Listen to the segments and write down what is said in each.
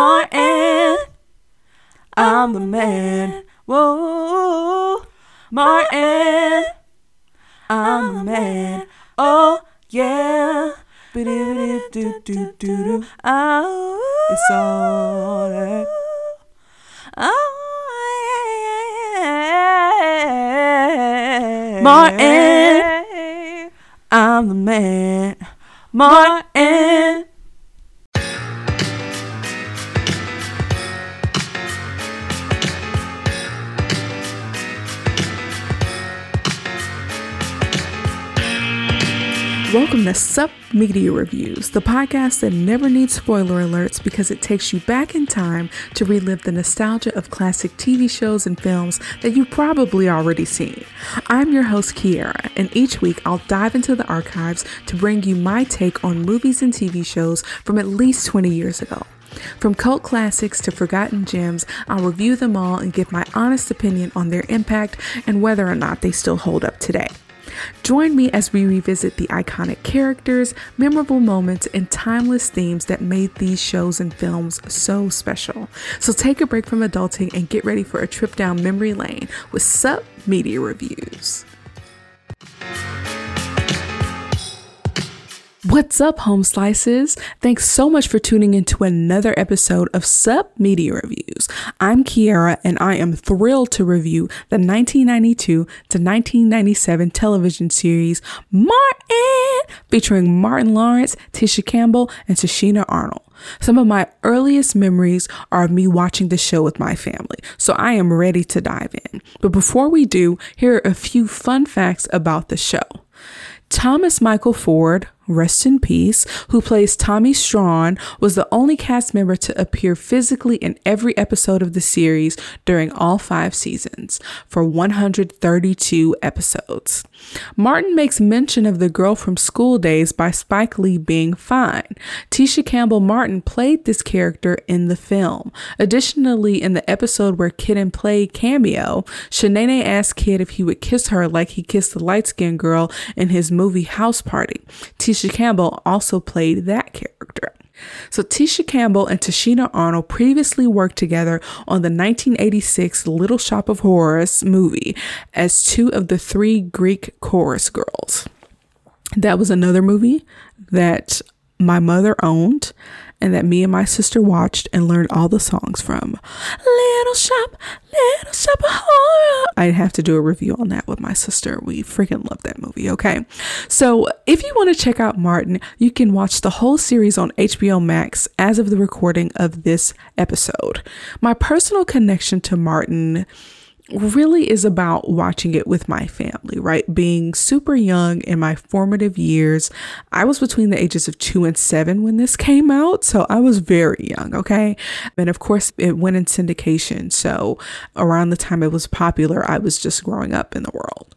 Martin, I'm the man. Whoa, Martin, I'm the man. Oh yeah. It's all that. Oh, yeah. Martin, I'm the man. Martin. Welcome to Sup Media Reviews, the podcast that never needs spoiler alerts because it takes you back in time to relive the nostalgia of classic TV shows and films that you've probably already seen. I'm your host, Kiara, and each week I'll dive into the archives to bring you my take on movies and TV shows from at least 20 years ago. From cult classics to forgotten gems, I'll review them all and give my honest opinion on their impact and whether or not they still hold up today. Join me as we revisit the iconic characters, memorable moments, and timeless themes that made these shows and films so special. So take a break from adulting and get ready for a trip down memory lane with Sup Media Reviews. What's up, home slices? Thanks so much for tuning into another episode of Sup Media Reviews. I'm Kiara, and I am thrilled to review the 1992 to 1997 television series Martin, featuring Martin Lawrence, Tisha Campbell, and Tichina Arnold. Some of my earliest memories are of me watching the show with my family, so I am ready to dive in. But before we do, here are a few fun facts about the show. Thomas Michael Ford, rest in peace, who plays Tommy Strawn, was the only cast member to appear physically in every episode of the series during all five seasons for 132 episodes. Martin makes mention of the girl from School Daze by Spike Lee being fine. Tisha Campbell Martin played this character in the film. Additionally, in the episode where Kidden played cameo, Shanae asked Kid if he would kiss her like he kissed the light skinned girl in his movie House Party. Tisha Campbell also played that character. So Tisha Campbell and Tichina Arnold previously worked together on the 1986 Little Shop of Horrors movie as two of the three Greek chorus girls. That was another movie that my mother owned and that me and my sister watched and learned all the songs from. Little Shop, Little Shop of Horror. I'd have to do a review on that with my sister. We freaking love that movie, okay? So if you want to check out Martin, you can watch the whole series on HBO Max as of the recording of this episode. My personal connection to Martin really is about watching it with my family, right? Being super young in my formative years. I was between the ages of two and seven when this came out. So I was very young, okay? And of course, it went in syndication. So around the time it was popular, I was just growing up in the world.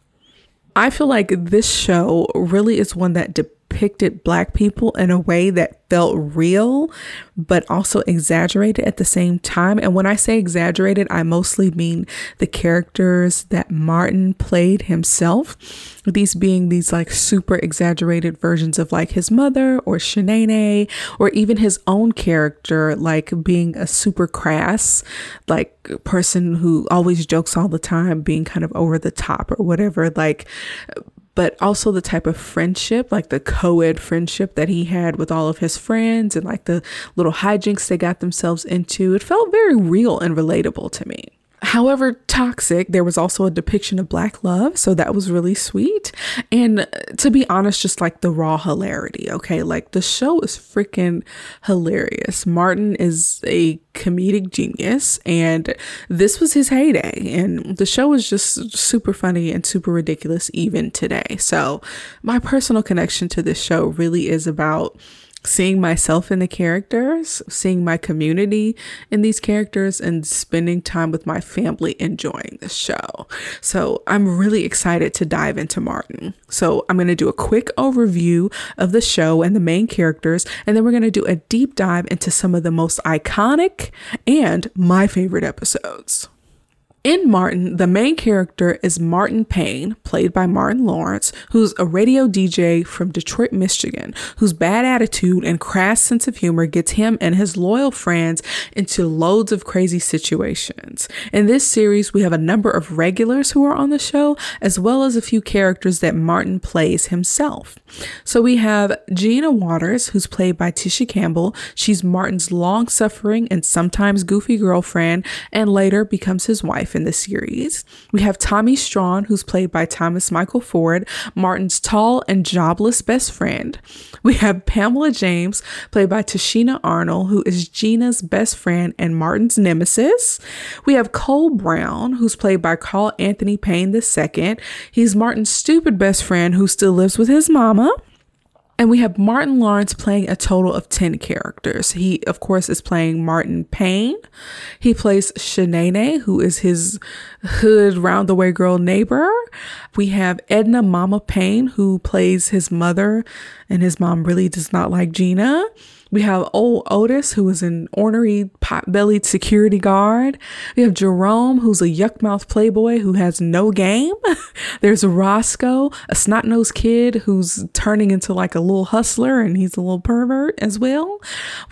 I feel like this show really is one that depicted black people in a way that felt real, but also exaggerated at the same time. And when I say exaggerated, I mostly mean the characters that Martin played himself. These being these like super exaggerated versions of like his mother or Shanae, or even his own character, like being a super crass, like person who always jokes all the time, being kind of over the top or whatever. Like, but also the type of friendship, like the co ed friendship that he had with all of his friends and like the little hijinks they got themselves into. It felt very real and relatable to me. However, toxic, there was also a depiction of black love, so that was really sweet. And uh, to be honest, just like the raw hilarity, okay? Like the show is freaking hilarious. Martin is a comedic genius, and this was his heyday. And the show is just super funny and super ridiculous even today. So, my personal connection to this show really is about seeing myself in the characters, seeing my community in these characters, and spending time with my family enjoying the show. So I'm really excited to dive into Martin. So I'm going to do a quick overview of the show and the main characters, and then we're going to do a deep dive into some of the most iconic and my favorite episodes. In Martin, the main character is Martin Payne, played by Martin Lawrence, who's a radio DJ from Detroit, Michigan, whose bad attitude and crass sense of humor gets him and his loyal friends into loads of crazy situations. In this series, we have a number of regulars who are on the show, as well as a few characters that Martin plays himself. So we have Gina Waters, who's played by Tisha Campbell. She's Martin's long suffering and sometimes goofy girlfriend, and later becomes his wife in the series. We have Tommy Strawn, who's played by Thomas Michael Ford, Martin's tall and jobless best friend. We have Pamela James, played by Tichina Arnold, who is Gina's best friend and Martin's nemesis. We have Cole Brown, who's played by Carl Anthony Payne II. He's Martin's stupid best friend who still lives with his mama. And we have Martin Lawrence playing a total of 10 characters. He, of course, is playing Martin Payne. He plays Shanae, who is his hood round the way girl neighbor. We have Edna Mama Payne, who plays his mother, and his mom really does not like Gina. We have old Otis, who is an ornery, pot bellied security guard. We have Jerome, who's a yuck mouth playboy who has no game. There's Roscoe, a snot nosed kid who's turning into like a little hustler and he's a little pervert as well.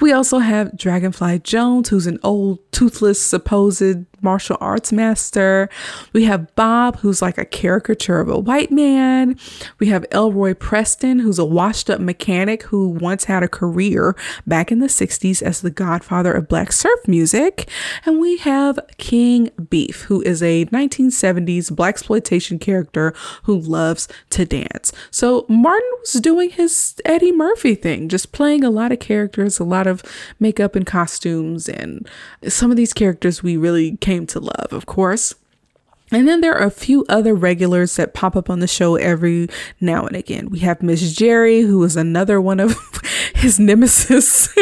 We also have Dragonfly Jones, who's an old, toothless, supposed martial arts master. We have Bob, who's like a caricature of a white man. We have Elroy Preston, who's a washed up mechanic who once had a career back in the 60s as the godfather of black surf music. And we have King Beef, who is a 1970s blaxploitation character who loves to dance. So Martin was doing his Eddie Murphy thing, just playing a lot of characters, a lot of makeup and costumes, and some of these characters we really came to love, of course. And then there are a few other regulars that pop up on the show every now and again. We have Miss Jerry, who is another one of his nemesis.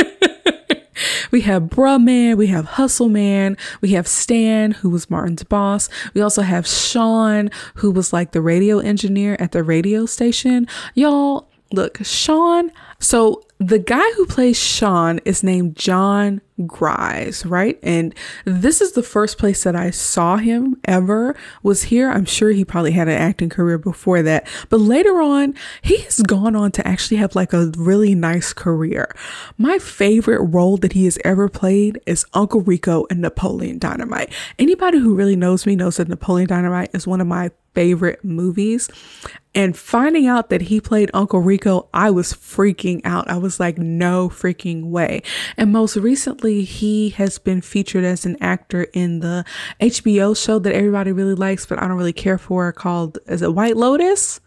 we have Bruh Man, we have Hustle Man, we have Stan, who was Martin's boss. We also have Sean, who was like the radio engineer at the radio station. Y'all, look, Sean. So the guy who plays Sean is named Jon Gries, right? And this is the first place that I saw him ever was here. I'm sure he probably had an acting career before that, but later on, he has gone on to actually have like a really nice career. My favorite role that he has ever played is Uncle Rico in Napoleon Dynamite. Anybody who really knows me knows that Napoleon Dynamite is one of my favorite movies. And finding out that he played Uncle Rico, I was freaking out. I was like, no freaking way. And most recently, he has been featured as an actor in the HBO show that everybody really likes, but I don't really care for called, is it White Lotus?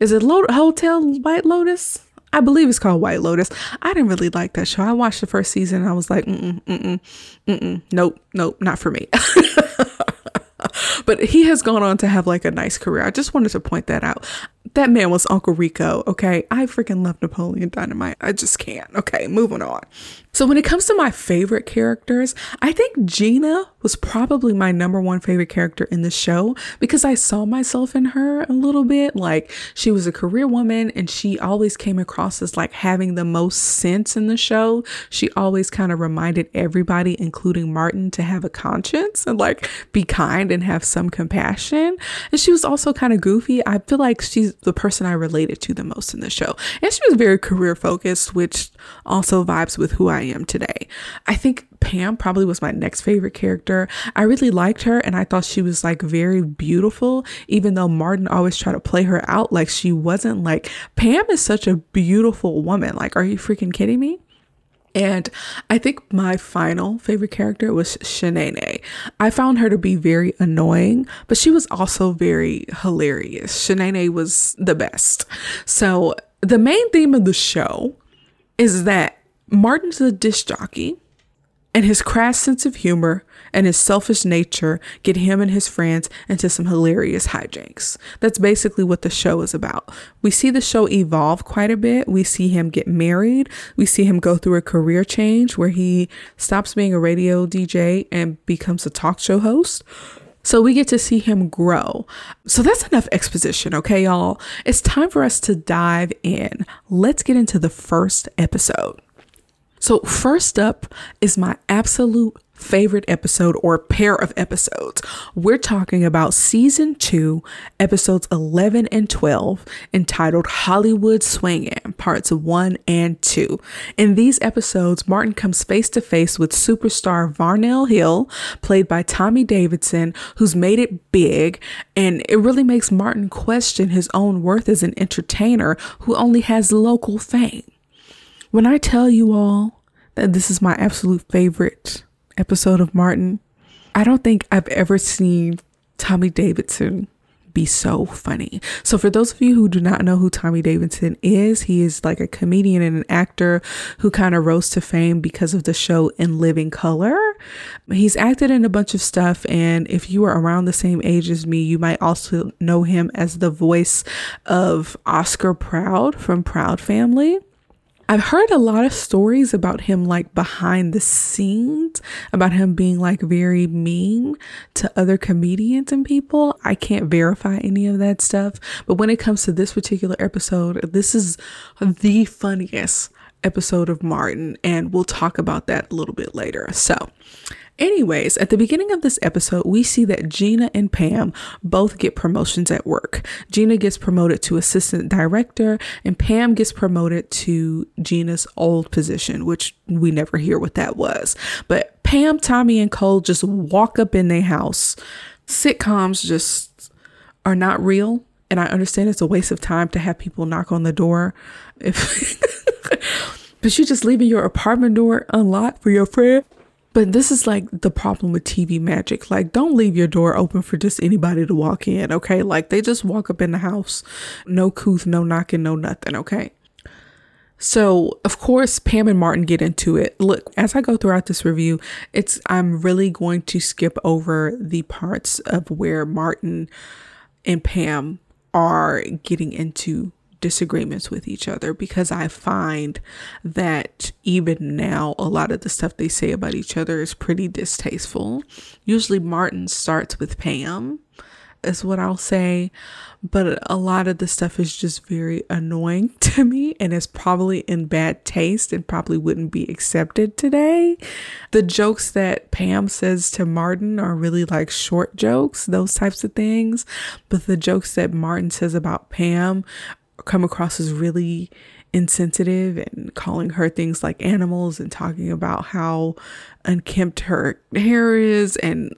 Is it Lo- Hotel White Lotus? I believe it's called White Lotus. I didn't really like that show. I watched the first season and I was like, mm-mm, mm-mm, mm-mm, nope, nope, not for me. but he has gone on to have like a nice career. I just wanted to point that out. That man was Uncle Rico, okay? I freaking love Napoleon Dynamite. I just can't. Okay, moving on. So, when it comes to my favorite characters, I think Gina was probably my number one favorite character in the show because I saw myself in her a little bit. Like, she was a career woman and she always came across as like having the most sense in the show. She always kind of reminded everybody, including Martin, to have a conscience and like be kind and have some compassion. And she was also kind of goofy. I feel like she's the person I related to the most in the show. And she was very career focused, which also vibes with who I am today. I think Pam probably was my next favorite character. I really liked her and I thought she was like very beautiful, even though Martin always tried to play her out like she wasn't. Like, Pam is such a beautiful woman. Like, are you freaking kidding me? And I think my final favorite character was Shanae. I found her to be very annoying, but she was also very hilarious. Shanae was the best. So, the main theme of the show is that Martin's a disc jockey and his crass sense of humor and his selfish nature get him and his friends into some hilarious hijinks. That's basically what the show is about. We see the show evolve quite a bit. We see him get married. We see him go through a career change where he stops being a radio DJ and becomes a talk show host. So we get to see him grow. So that's enough exposition, okay, y'all? It's time for us to dive in. Let's get into the first episode. So, first up is my absolute favorite episode or pair of episodes. We're talking about season two, episodes 11 and 12, entitled Hollywood Swingin', parts one and two. In these episodes, Martin comes face to face with superstar Varnell Hill, played by Tommy Davidson, who's made it big, and it really makes Martin question his own worth as an entertainer who only has local fame. When I tell you all this is my absolute favorite episode of Martin, I don't think I've ever seen Tommy Davidson be so funny. So, for those of you who do not know who Tommy Davidson is, he is like a comedian and an actor who kind of rose to fame because of the show In Living Color. He's acted in a bunch of stuff, and if you are around the same age as me, you might also know him as the voice of Oscar Proud from Proud Family. I've heard a lot of stories about him, like behind the scenes, about him being like very mean to other comedians and people. I can't verify any of that stuff. But when it comes to this particular episode, this is the funniest episode of Martin, and we'll talk about that a little bit later. So, Anyways, at the beginning of this episode, we see that Gina and Pam both get promotions at work. Gina gets promoted to assistant director, and Pam gets promoted to Gina's old position, which we never hear what that was. But Pam, Tommy, and Cole just walk up in their house. Sitcoms just are not real. And I understand it's a waste of time to have people knock on the door. If but you just leaving your apartment door unlocked for your friend but this is like the problem with TV magic. Like, don't leave your door open for just anybody to walk in, okay? Like, they just walk up in the house, no couth, no knocking, no nothing, okay? So, of course, Pam and Martin get into it. Look, as I go throughout this review, it's I'm really going to skip over the parts of where Martin and Pam are getting into disagreements with each other because I find that even now, a lot of the stuff they say about each other is pretty distasteful. Usually, Martin starts with Pam, is what I'll say, but a lot of the stuff is just very annoying to me and is probably in bad taste and probably wouldn't be accepted today. The jokes that Pam says to Martin are really like short jokes, those types of things, but the jokes that Martin says about Pam come across as really insensitive and calling her things like animals and talking about how unkempt her hair is and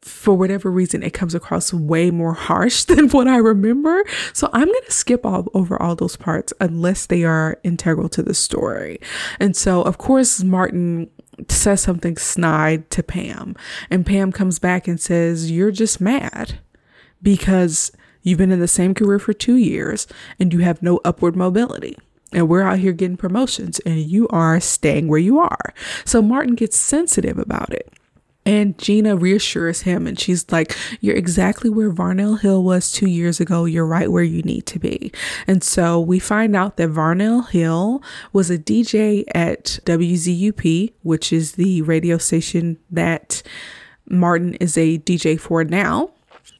for whatever reason it comes across way more harsh than what I remember. So I'm going to skip all over all those parts unless they are integral to the story. And so of course Martin says something snide to Pam and Pam comes back and says you're just mad because You've been in the same career for two years and you have no upward mobility. And we're out here getting promotions and you are staying where you are. So Martin gets sensitive about it. And Gina reassures him and she's like, You're exactly where Varnell Hill was two years ago. You're right where you need to be. And so we find out that Varnell Hill was a DJ at WZUP, which is the radio station that Martin is a DJ for now.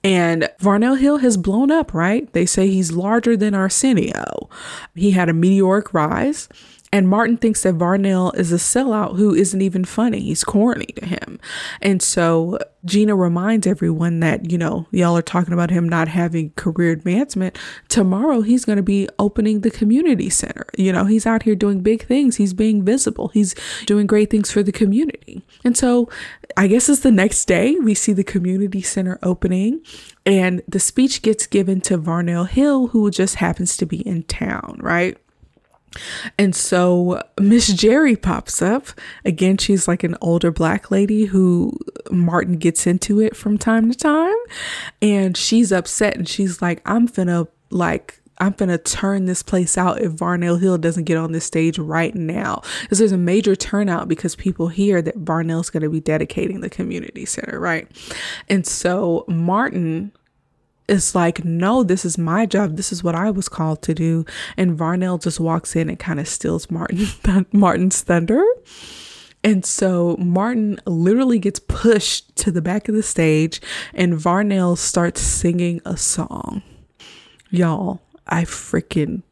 And Varnell Hill has blown up, right? They say he's larger than Arsenio. He had a meteoric rise. And Martin thinks that Varnell is a sellout who isn't even funny. He's corny to him. And so Gina reminds everyone that, you know, y'all are talking about him not having career advancement. Tomorrow he's going to be opening the community center. You know, he's out here doing big things. He's being visible. He's doing great things for the community. And so I guess it's the next day we see the community center opening and the speech gets given to Varnell Hill, who just happens to be in town, right? And so Miss Jerry pops up. Again, she's like an older black lady who uh, Martin gets into it from time to time. And she's upset and she's like, I'm finna like I'm gonna turn this place out if Varnell Hill doesn't get on this stage right now. Because there's a major turnout because people hear that Varnell's gonna be dedicating the community center, right? And so Martin it's like, no, this is my job. This is what I was called to do. And Varnell just walks in and kind of steals Martin Martin's thunder. And so Martin literally gets pushed to the back of the stage and Varnell starts singing a song. Y'all, I freaking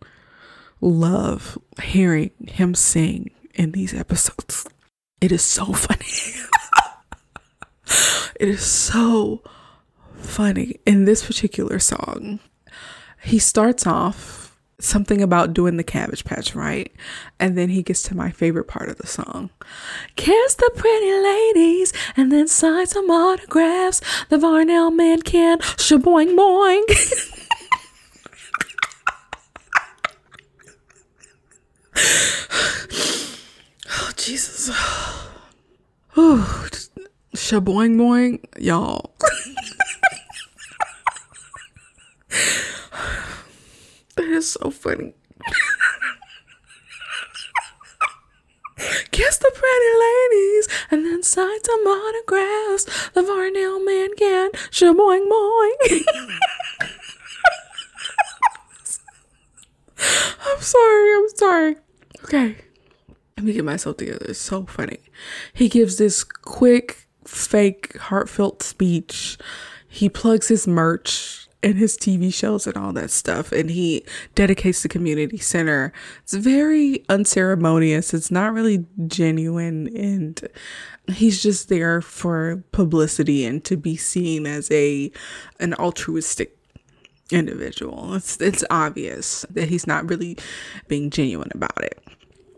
love hearing him sing in these episodes. It is so funny. it is so funny. In this particular song, he starts off something about doing the cabbage patch, right? And then he gets to my favorite part of the song. Kiss the pretty ladies and then sign some autographs. The Varnell man can shaboing boing. oh, Jesus. Oh, shaboing boing, y'all. that is so funny. Kiss the pretty ladies and then sign some autographs. The Varnell man can shaboing boing. I'm sorry, I'm sorry. Okay. Let me get myself together. It's so funny. He gives this quick, fake, heartfelt speech. He plugs his merch and his TV shows and all that stuff. And he dedicates the community center. It's very unceremonious. It's not really genuine. And he's just there for publicity and to be seen as a an altruistic individual. It's it's obvious that he's not really being genuine about it.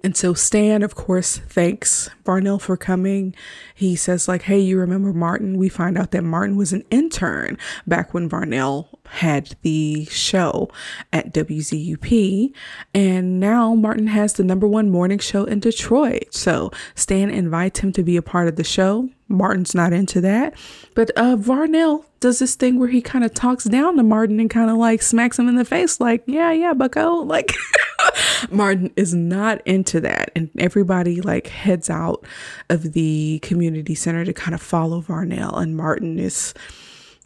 And so Stan, of course, thanks Varnell for coming. He says, like, hey, you remember Martin? We find out that Martin was an intern back when Varnell had the show at WZUP. And now Martin has the number one morning show in Detroit. So Stan invites him to be a part of the show. Martin's not into that. But uh, Varnell does this thing where he kind of talks down to Martin and kind of like smacks him in the face, like, yeah, yeah, bucko. Like, Martin is not into that. And everybody like heads out of the community center to kind of follow Varnell. And Martin is,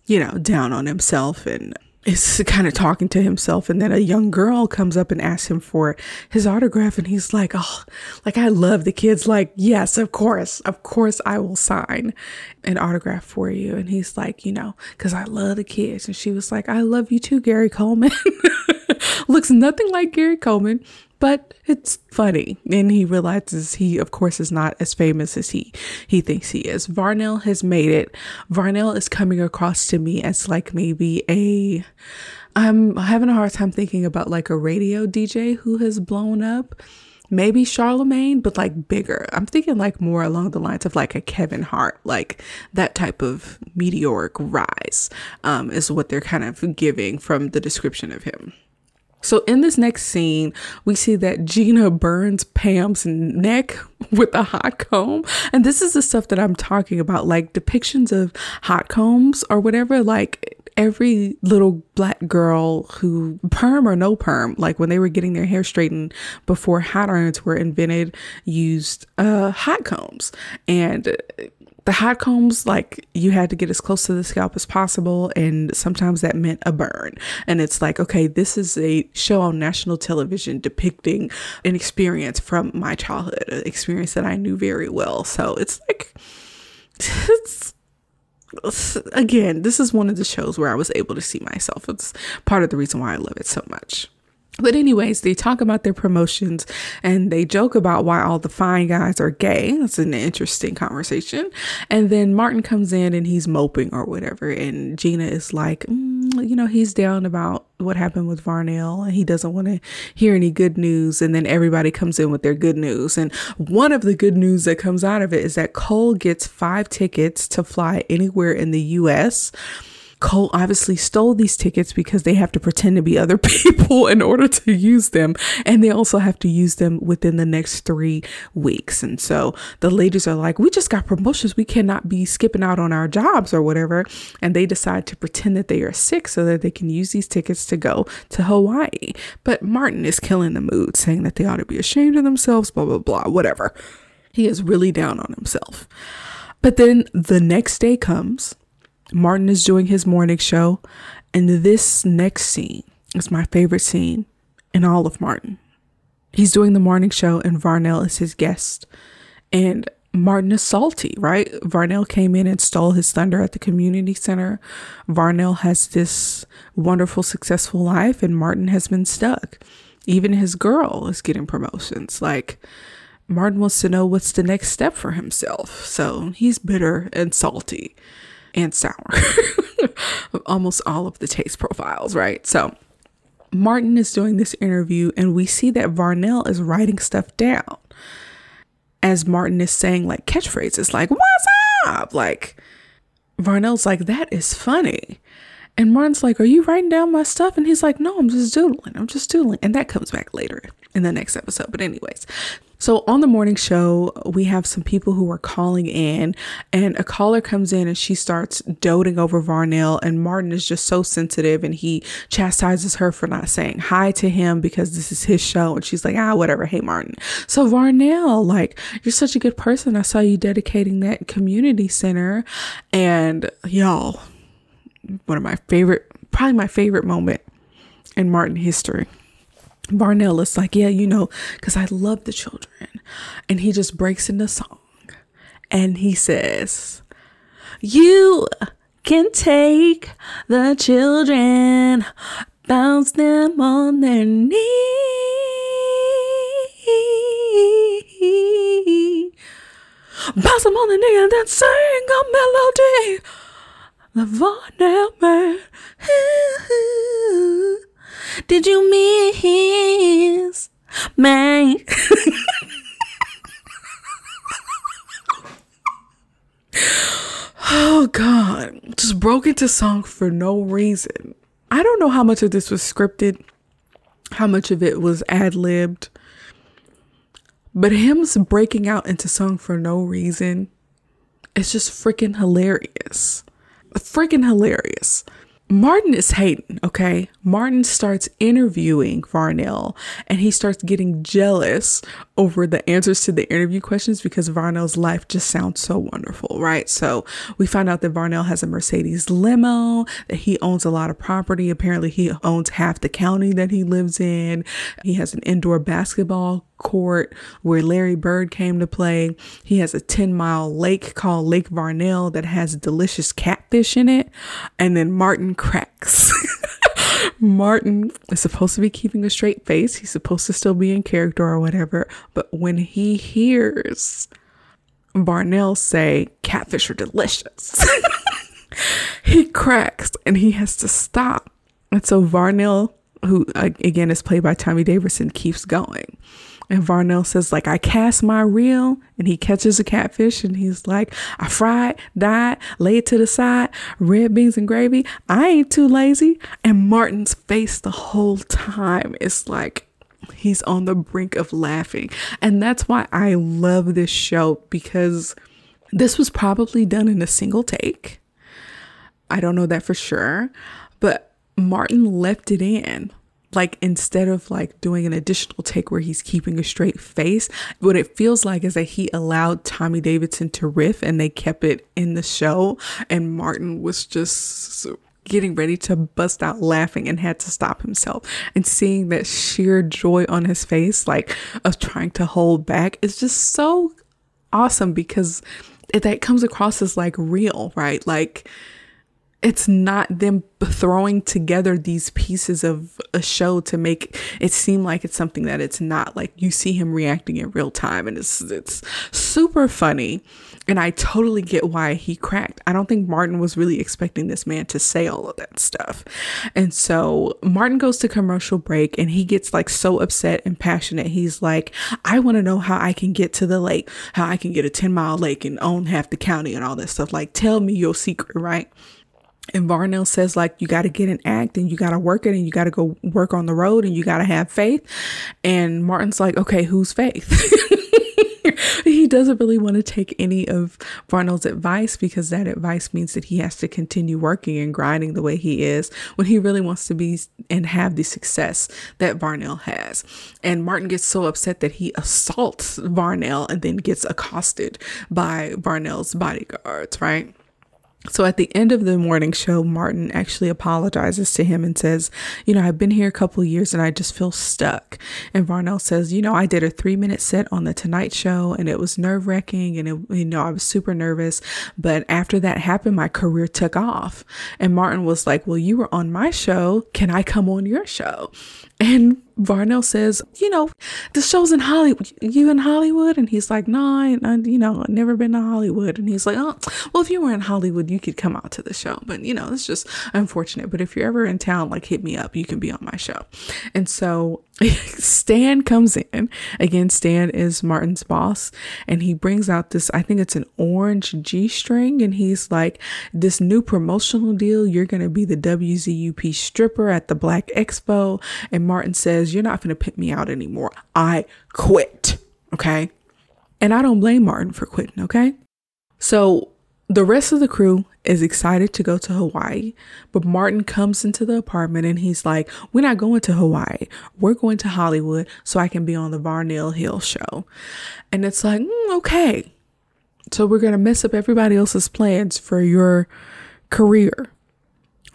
you know, down on himself and is kind of talking to himself. And then a young girl comes up and asks him for his autograph and he's like oh like i love the kids. Like yes of course of course i will sign an autograph for you. And he's like you know because i love the kids. And she was like i love you too gary coleman. Looks nothing like gary coleman but it's funny. And he realizes he of course is not as famous as he he thinks he is. Varnell has made it. Varnell is coming across to me as like maybe a i'm having a hard time thinking about like a radio dj who has blown up. Maybe charlemagne but like bigger. I'm thinking like more along the lines of like a kevin hart like that type of meteoric rise um, is what they're kind of giving from the description of him so in this next scene, we see that Gina burns Pam's neck with a hot comb. And this is the stuff that I'm talking about, like depictions of hot combs or whatever, like every little black girl who perm or no perm, like when they were getting their hair straightened before hot irons were invented, used uh, hot combs. And the hot combs, like you had to get as close to the scalp as possible. And sometimes that meant a burn. And it's like, okay, this is a show on national television depicting an experience from my childhood, an experience that I knew very well. So it's like, it's, again, this is one of the shows where I was able to see myself. It's part of the reason why I love it so much. But, anyways, they talk about their promotions and they joke about why all the fine guys are gay. It's an interesting conversation. And then Martin comes in and he's moping or whatever. And Gina is like, mm, you know, he's down about what happened with Varnell and he doesn't want to hear any good news. And then everybody comes in with their good news. And one of the good news that comes out of it is that Cole gets five tickets to fly anywhere in the US Cole obviously stole these tickets because they have to pretend to be other people in order to use them. And they also have to use them within the next three weeks. And so the ladies are like, we just got promotions. We cannot be skipping out on our jobs or whatever. And they decide to pretend that they are sick so that they can use these tickets to go to Hawaii. But Martin is killing the mood, saying that they ought to be ashamed of themselves, blah, blah, blah, whatever. He is really down on himself. But then the next day comes Martin is doing his morning show, and this next scene is my favorite scene in all of Martin. He's doing the morning show, and Varnell is his guest. And Martin is salty, right? Varnell came in and stole his thunder at the community center. Varnell has this wonderful, successful life, and Martin has been stuck. Even his girl is getting promotions. Like, Martin wants to know what's the next step for himself. So he's bitter and salty and sour. Almost all of the taste profiles, right? So Martin is doing this interview, and we see that Varnell is writing stuff down as Martin is saying like catchphrases like, What's up? Like, Varnell's like, That is funny. And Martin's like, Are you writing down my stuff? And he's like, No, I'm just doodling. I'm just doodling. And that comes back later in the next episode. But, anyways, so on the morning show, we have some people who are calling in, and a caller comes in and she starts doting over Varnell. And Martin is just so sensitive and he chastises her for not saying hi to him because this is his show. And she's like, ah, whatever. Hey, Martin. So, Varnell, like, you're such a good person. I saw you dedicating that community center. And y'all, one of my favorite, probably my favorite moment in Martin history Varnell is like, yeah, you know, because I love the children. And he just breaks into song and he says, You can take the children, bounce them on their knees. Bounce them on the knee and then sing a melody. The Varnell man. Did you miss me? oh God. Just broke into song for no reason. I don't know how much of this was scripted, how much of it was ad libbed. But him breaking out into song for no reason, it's just freaking hilarious. Freaking hilarious. Martin is hating, okay? Martin starts interviewing Varnell and he starts getting jealous over the answers to the interview questions because Varnell's life just sounds so wonderful, right? So we find out that Varnell has a Mercedes limo, that he owns a lot of property. Apparently, he owns half the county that he lives in. He has an indoor basketball court where Larry Bird came to play. He has a 10 mile lake called Lake Varnell that has delicious catfish in it. And then Martin cracks. Martin is supposed to be keeping a straight face. He's supposed to still be in character or whatever. But when he hears Varnell say, catfish are delicious, he cracks and he has to stop. And so Varnell, who uh, again is played by Tommy Davidson, keeps going. And Varnell says, like, I cast my reel and he catches a catfish and he's like, I fried, dyed, lay it to the side, red beans and gravy. I ain't too lazy. And Martin's face the whole time is like, he's on the brink of laughing. And that's why I love this show because this was probably done in a single take. I don't know that for sure, but Martin left it in like instead of like doing an additional take where he's keeping a straight face what it feels like is that he allowed tommy davidson to riff and they kept it in the show. And martin was just getting ready to bust out laughing and had to stop himself. And seeing that sheer joy on his face like of trying to hold back is just so awesome because that comes across as like real right? Like it's not them throwing together these pieces of a show to make it seem like it's something that it's not like you see him reacting in real time and it's it's super funny and I totally get why he cracked. I don't think Martin was really expecting this man to say all of that stuff. And so Martin goes to commercial break and he gets like so upset and passionate. He's like, I want to know how I can get to the lake, how I can get a 10 mile lake and own half the county and all that stuff. Like, tell me your secret, right? And Varnell says, like, you got to get an act and you got to work it and you got to go work on the road and you got to have faith. And Martin's like, okay, who's faith? he doesn't really want to take any of Varnell's advice because that advice means that he has to continue working and grinding the way he is when he really wants to be and have the success that Varnell has. And Martin gets so upset that he assaults Varnell and then gets accosted by Varnell's bodyguards, right? So at the end of the morning show, Martin actually apologizes to him and says, You know, I've been here a couple years and I just feel stuck. And Varnell says, You know, I did a three minute set on the Tonight Show and it was nerve wracking and, it, you know, I was super nervous. But after that happened, my career took off. And Martin was like, Well, you were on my show. Can I come on your show? And Varnell says, you know, the show's in Hollywood. You in Hollywood? And he's like, no, I, I, you know, I've never been to Hollywood. And he's like, oh, well, if you were in Hollywood, you could come out to the show. But, you know, it's just unfortunate. But if you're ever in town, like hit me up. You can be on my show. And so Stan comes in. Again, Stan is Martin's boss. And he brings out this, I think it's an orange G string. And he's like, this new promotional deal, you're going to be the WZUP stripper at the Black Expo. And Martin says, You're not going to pimp me out anymore. I quit. Okay. And I don't blame Martin for quitting. Okay. So the rest of the crew is excited to go to Hawaii, but Martin comes into the apartment and he's like, We're not going to Hawaii. We're going to Hollywood so I can be on the Varnell Hill show. And it's like, mm, Okay. So we're going to mess up everybody else's plans for your career.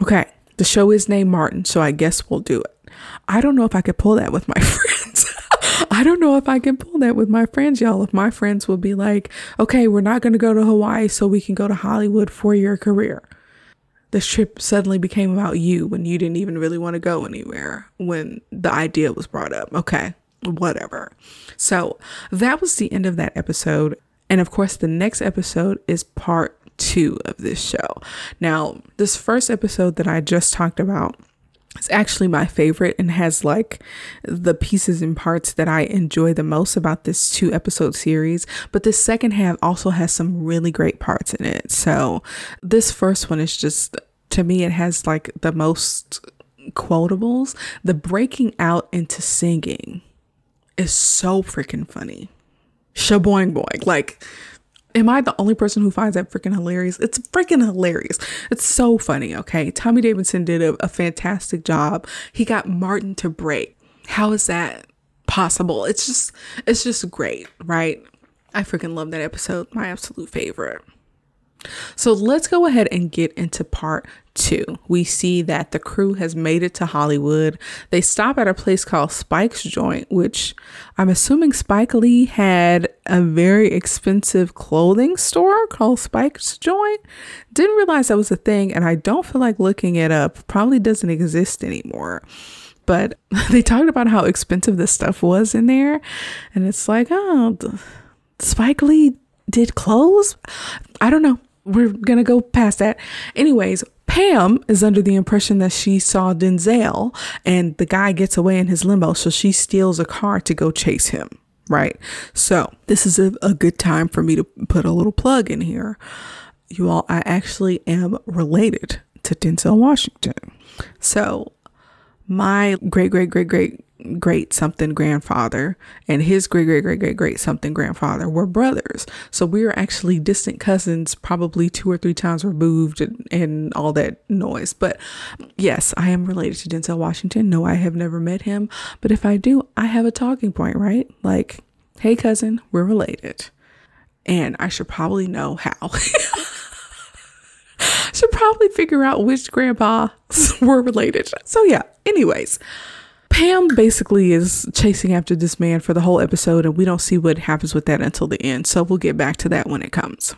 Okay. The show is named Martin, so I guess we'll do it. I don't know if I could pull that with my friends. I don't know if I can pull that with my friends, y'all. If my friends will be like, okay, we're not going to go to Hawaii so we can go to Hollywood for your career. This trip suddenly became about you when you didn't even really want to go anywhere when the idea was brought up. Okay, whatever. So that was the end of that episode. And of course, the next episode is part two of this show. Now, this first episode that I just talked about it's actually my favorite and has like the pieces and parts that I enjoy the most about this two episode series. But the second half also has some really great parts in it. So this first one is just, to me, it has like the most quotables. The breaking out into singing is so freaking funny. Shaboing boing. Like, Am I the only person who finds that freaking hilarious? It's freaking hilarious. It's so funny, okay? Tommy Davidson did a, a, fantastic job. He got Martin to break. How is that possible? It's just it's just great, right? I freaking love that episode. My absolute favorite. So let's go ahead and get into part two. We see that the crew has made it to Hollywood. They stop at a place called Spike's Joint, which I'm assuming Spike Lee had a very expensive clothing store called Spike's Joint. Didn't realize that was a thing, and I don't feel like looking it up. Probably doesn't exist anymore. But they talked about how expensive this stuff was in there, and it's like, oh, Spike Lee did clothes? I don't know we're gonna go past that. Anyways, Pam is under the impression that she saw Denzel and the guy gets away in his limo, so she steals a car to go chase him. Right. So this is a, a good time for me to put a little plug in here. You all, I actually am related to Denzel Washington. So my great great great great great something grandfather and his great great great great great something grandfather were brothers. So we are actually distant cousins, probably two or three times removed and, and all that noise. But yes, I am related to Denzel Washington. No, I have never met him. But if I do, I have a talking point, right? Like, hey, cousin, we're related. And I should probably know how. should probably figure out which grandpas were related. So, yeah, anyways. Pam basically is chasing after this man for the whole episode, and we don't see what happens with that until the end. So we'll get back to that when it comes.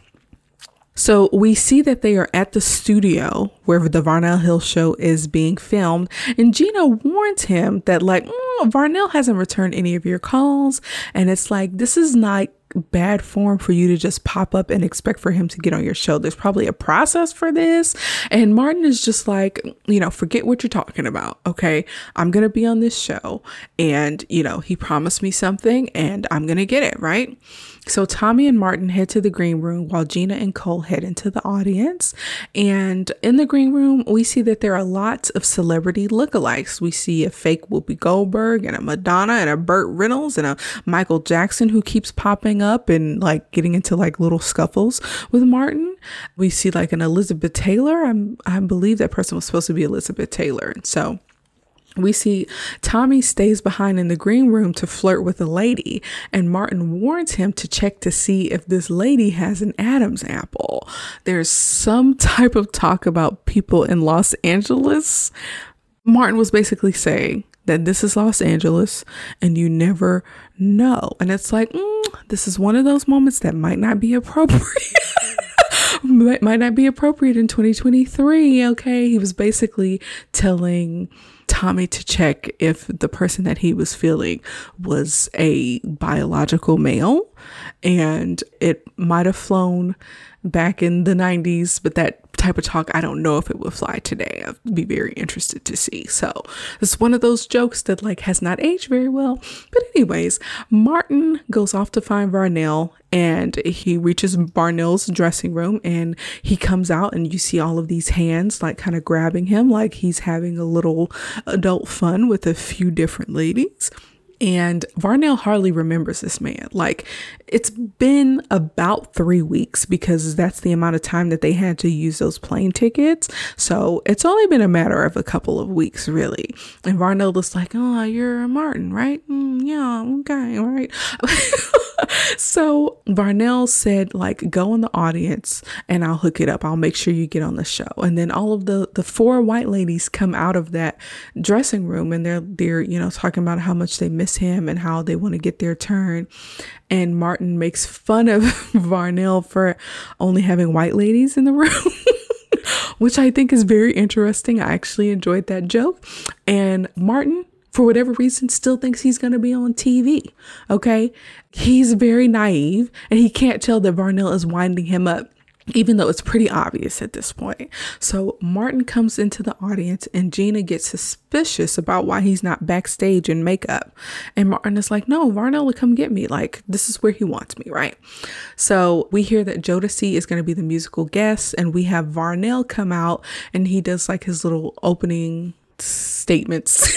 So we see that they are at the studio where the Varnell Hill show is being filmed, and Gina warns him that like mm, Varnell hasn't returned any of your calls, and it's like this is not bad form for you to just pop up and expect for him to get on your show. There's probably a process for this. And Martin is just like, you know, forget what you're talking about. Okay. I'm going to be on this show. And, you know, he promised me something and I'm going to get it. Right. So Tommy and Martin head to the green room while Gina and Cole head into the audience. And in the green room, we see that there are lots of celebrity lookalikes. We see a fake Whoopi Goldberg and a Madonna and a Burt Reynolds and a Michael Jackson who keeps popping up and like getting into like little scuffles with Martin. We see like an Elizabeth Taylor. I'm, I believe that person was supposed to be Elizabeth Taylor. And so we see Tommy stays behind in the green room to flirt with a lady, and Martin warns him to check to see if this lady has an Adam's apple. There's some type of talk about people in Los Angeles. Martin was basically saying that this is Los Angeles and you never know. And it's like, mm, this is one of those moments that might not be appropriate. might, might not be appropriate in 2023. Okay. He was basically telling Tommy to check if the person that he was feeling was a biological male. And it might have flown back in the 90s, but that type of talk, I don't know if it would fly today. I'd be very interested to see. So it's one of those jokes that like has not aged very well. But anyways, Martin goes off to find Varnell and he reaches Varnell's dressing room and he comes out and you see all of these hands like kind of grabbing him like he's having a little adult fun with a few different ladies. And Varnell hardly remembers this man. Like, it's been about three weeks because that's the amount of time that they had to use those plane tickets. So it's only been a matter of a couple of weeks, really. And Varnell is like, Oh, you're a Martin, right? Mm, yeah, okay, all right. so Varnell said, like, go in the audience and I'll hook it up. I'll make sure you get on the show. And then all of the the four white ladies come out of that dressing room and they're they're, you know, talking about how much they miss him and how they want to get their turn. And Martin makes fun of Varnell for only having white ladies in the room. which I think is very interesting. I actually enjoyed that joke. And Martin for whatever reason, still thinks he's going to be on TV. Okay. He's very naive and he can't tell that Varnell is winding him up. Even though it's pretty obvious at this point. So Martin comes into the audience and Gina gets suspicious about why he's not backstage in makeup. And Martin is like, no, Varnell will come get me. Like, this is where he wants me, right? So we hear that Jodeci is going to be the musical guest, and we have Varnell come out and he does like his little opening statements.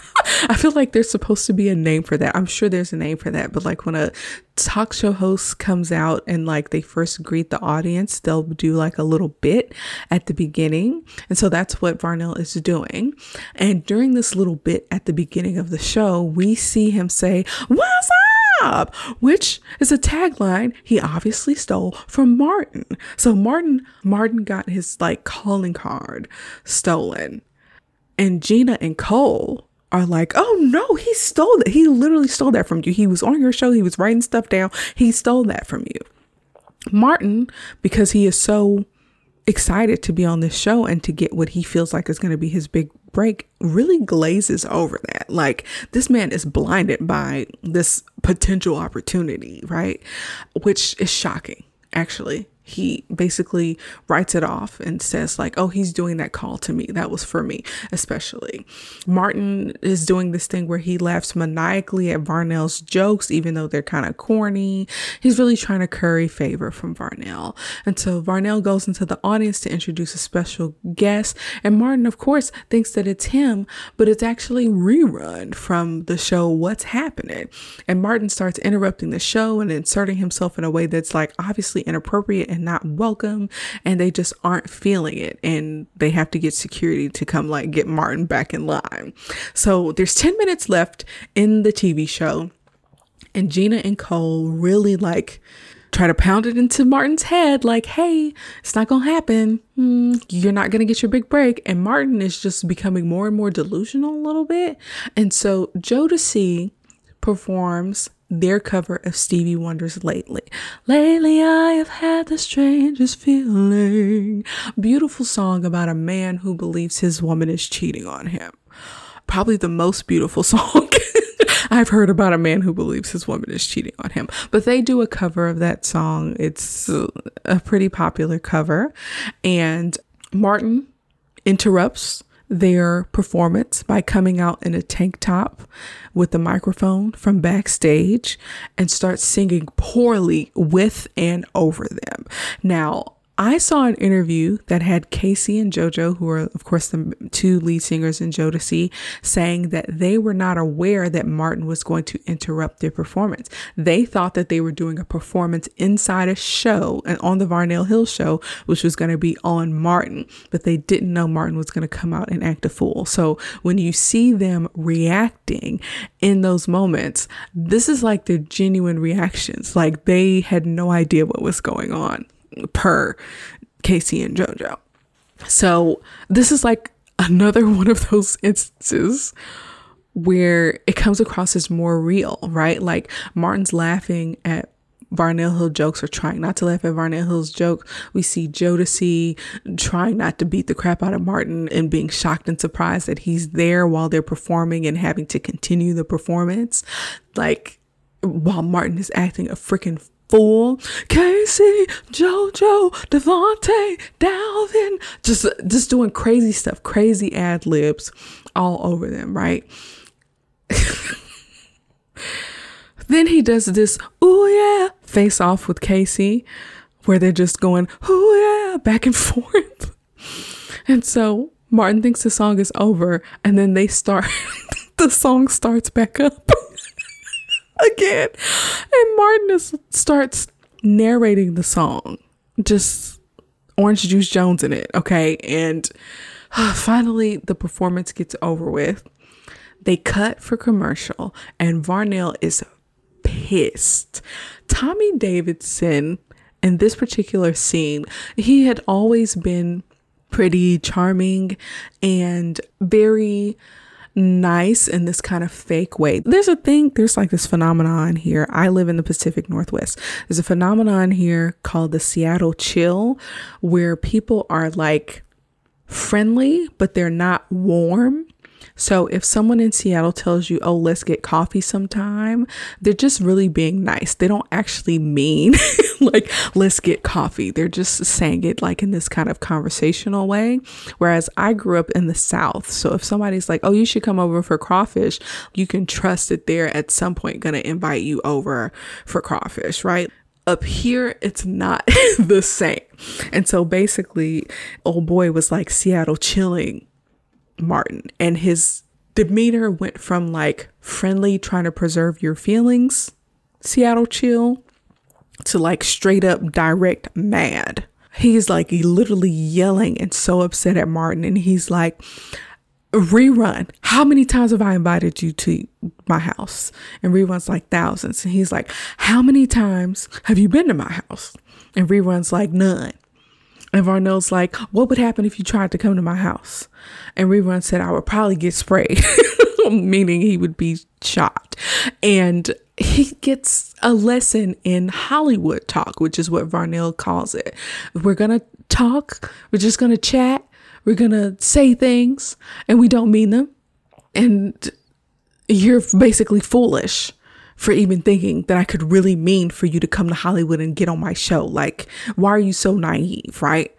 I feel like there's supposed to be a name for that. I'm sure there's a name for that, but like when a talk show host comes out and like they first greet the audience, they'll do like a little bit at the beginning. And so that's what Varnell is doing. And during this little bit at the beginning of the show, we see him say, What's up? Which is a tagline he obviously stole from Martin. So Martin Martin got his like calling card stolen. And Gina and Cole are like, oh no, he stole that. He literally stole that from you. He was on your show, he was writing stuff down, he stole that from you. Martin, because he is so excited to be on this show and to get what he feels like is going to be his big break, really glazes over that. Like, this man is blinded by this potential opportunity, right? Which is shocking, actually he basically writes it off and says like oh he's doing that call to me. That was for me especially. Martin is doing this thing where he laughs maniacally at varnell's jokes even though they're kind of corny. He's really trying to curry favor from varnell. And so varnell goes into the audience to introduce a special guest and martin of course thinks that it's him but it's actually rerun from the show what's happening. And martin starts interrupting the show and inserting himself in a way that's like obviously inappropriate and not welcome and they just aren't feeling it and they have to get security to come like get Martin back in line. So there's 10 minutes left in the TV show and Gina and Cole really like try to pound it into Martin's head like, hey, it's not to happen. Mm, you're not to get your big break. And Martin is just becoming more and more delusional a little bit. And so Joe Jodeci performs their cover of Stevie Wonder's Lately. Lately, I have had the strangest feeling. Beautiful song about a man who believes his woman is cheating on him. Probably the most beautiful song I've heard about a man who believes his woman is cheating on him. But they do a cover of that song. It's a pretty popular cover. And Martin interrupts their performance by coming out in a tank top with a microphone from backstage and start singing poorly with and over them. Now, I saw an interview that had K-Ci and JoJo, who are, of course, the two lead singers in Jodeci, saying that they were not aware that Martin was going to interrupt their performance. They thought that they were doing a performance inside a show and on the Varnell Hill show, which was going to be on Martin, but they didn't know Martin was going to come out and act a fool. So when you see them reacting in those moments, this is like their genuine reactions. Like they had no idea what was going on per K-Ci and JoJo. So this is like another one of those instances where it comes across as more real, right? Like Martin's laughing at Varnell Hill jokes or trying not to laugh at Varnell Hill's joke. We see Jodeci trying not to beat the crap out of Martin and being shocked and surprised that he's there while they're performing and having to continue the performance. Like, while Martin is acting a freaking fool. K-Ci, JoJo, DeVante, Dalvin, just just doing crazy stuff, crazy ad libs all over them, right? then he does this, oh yeah, face off with K-Ci, where they're just going, oh yeah, back and forth. And so Martin thinks the song is over, and then they start, the song starts back up again. And Martin is, starts narrating the song, just Oran Juice Jones in it, okay? And uh, finally, the performance gets over with. They cut for commercial, and Varnell is pissed. Tommy Davidson, in this particular scene, he had always been pretty charming and very nice in this kind of fake way. There's a thing, there's like this phenomenon here. I live in the Pacific Northwest. There's a phenomenon here called the Seattle chill, where people are like friendly, but they're not warm. So if someone in Seattle tells you, oh, let's get coffee sometime, they're just really being nice. They don't actually mean like, let's get coffee. They're just saying it like in this kind of conversational way. Whereas I grew up in the South. So if somebody's like, oh, you should come over for crawfish, you can trust that they're at some point going to invite you over for crawfish, right? up here it's not the same and so basically old boy was like seattle chilling Martin, and his demeanor went from like friendly, trying to preserve your feelings, Seattle chill, to like straight up direct mad. He's like literally yelling and so upset at Martin, and he's like, Rerun, how many times have I invited you to my house? And Rerun's like thousands. And he's like, How many times have you been to my house? And Rerun's like, None. And Varnell's like, What would happen if you tried to come to my house? And Rerun said, I would probably get sprayed, meaning he would be shot. And he gets a lesson in Hollywood talk, which is what Varnell calls it. We're going to talk, we're just going to chat, we're going to say things, and we don't mean them. And you're basically foolish for even thinking that I could really mean for you to come to Hollywood and get on my show. Like, why are you so naive, right?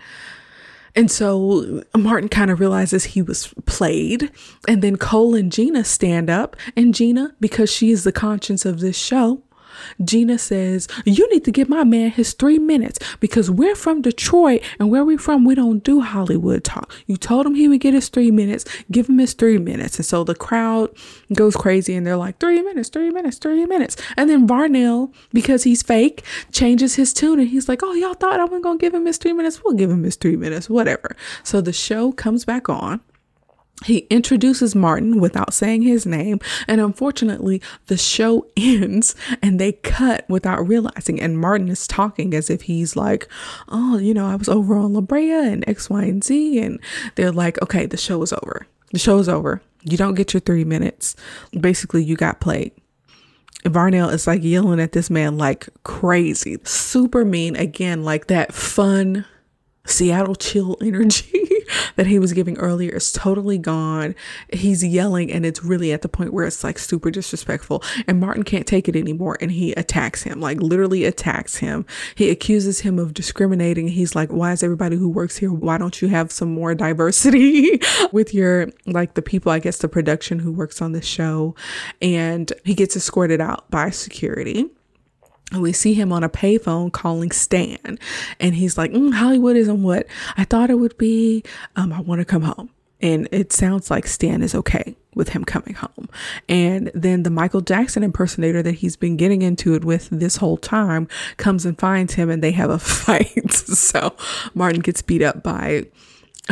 And so Martin kind of realizes he was played. And then Cole and Gina stand up. And Gina, because she is the conscience of this show, Gina says, You need to give my man his three minutes because we're from Detroit and where we're from, we don't do Hollywood talk. You told him he would get his three minutes, give him his three minutes. And so the crowd goes crazy and they're like, Three minutes, three minutes, three minutes. And then Varnell, because he's fake, changes his tune and he's like, Oh, y'all thought I wasn't going to give him his three minutes? We'll give him his three minutes, whatever. So the show comes back on. He introduces Martin without saying his name, and unfortunately, the show ends and they cut without realizing. And Martin is talking as if he's like, Oh, you know, I was over on La Brea and X, Y, and Z. And they're like, Okay, the show is over. The show is over. You don't get your three minutes. Basically, you got played. Varnell is like yelling at this man like crazy, super mean. Again, like that fun Seattle chill energy that he was giving earlier is totally gone. He's yelling and it's really at the point where it's like super disrespectful. And Martin can't take it anymore and he attacks him, like literally attacks him. He accuses him of discriminating. He's like, Why is everybody who works here? Why don't you have some more diversity with your, like the people, I guess, the production who works on this show? And he gets escorted out by security. And we see him on a payphone calling Stan. And he's like, mm, Hollywood isn't what I thought it would be. Um, I want to come home. And it sounds like Stan is okay with him coming home. And then the Michael Jackson impersonator that he's been getting into it with this whole time comes and finds him and they have a fight. so Martin gets beat up by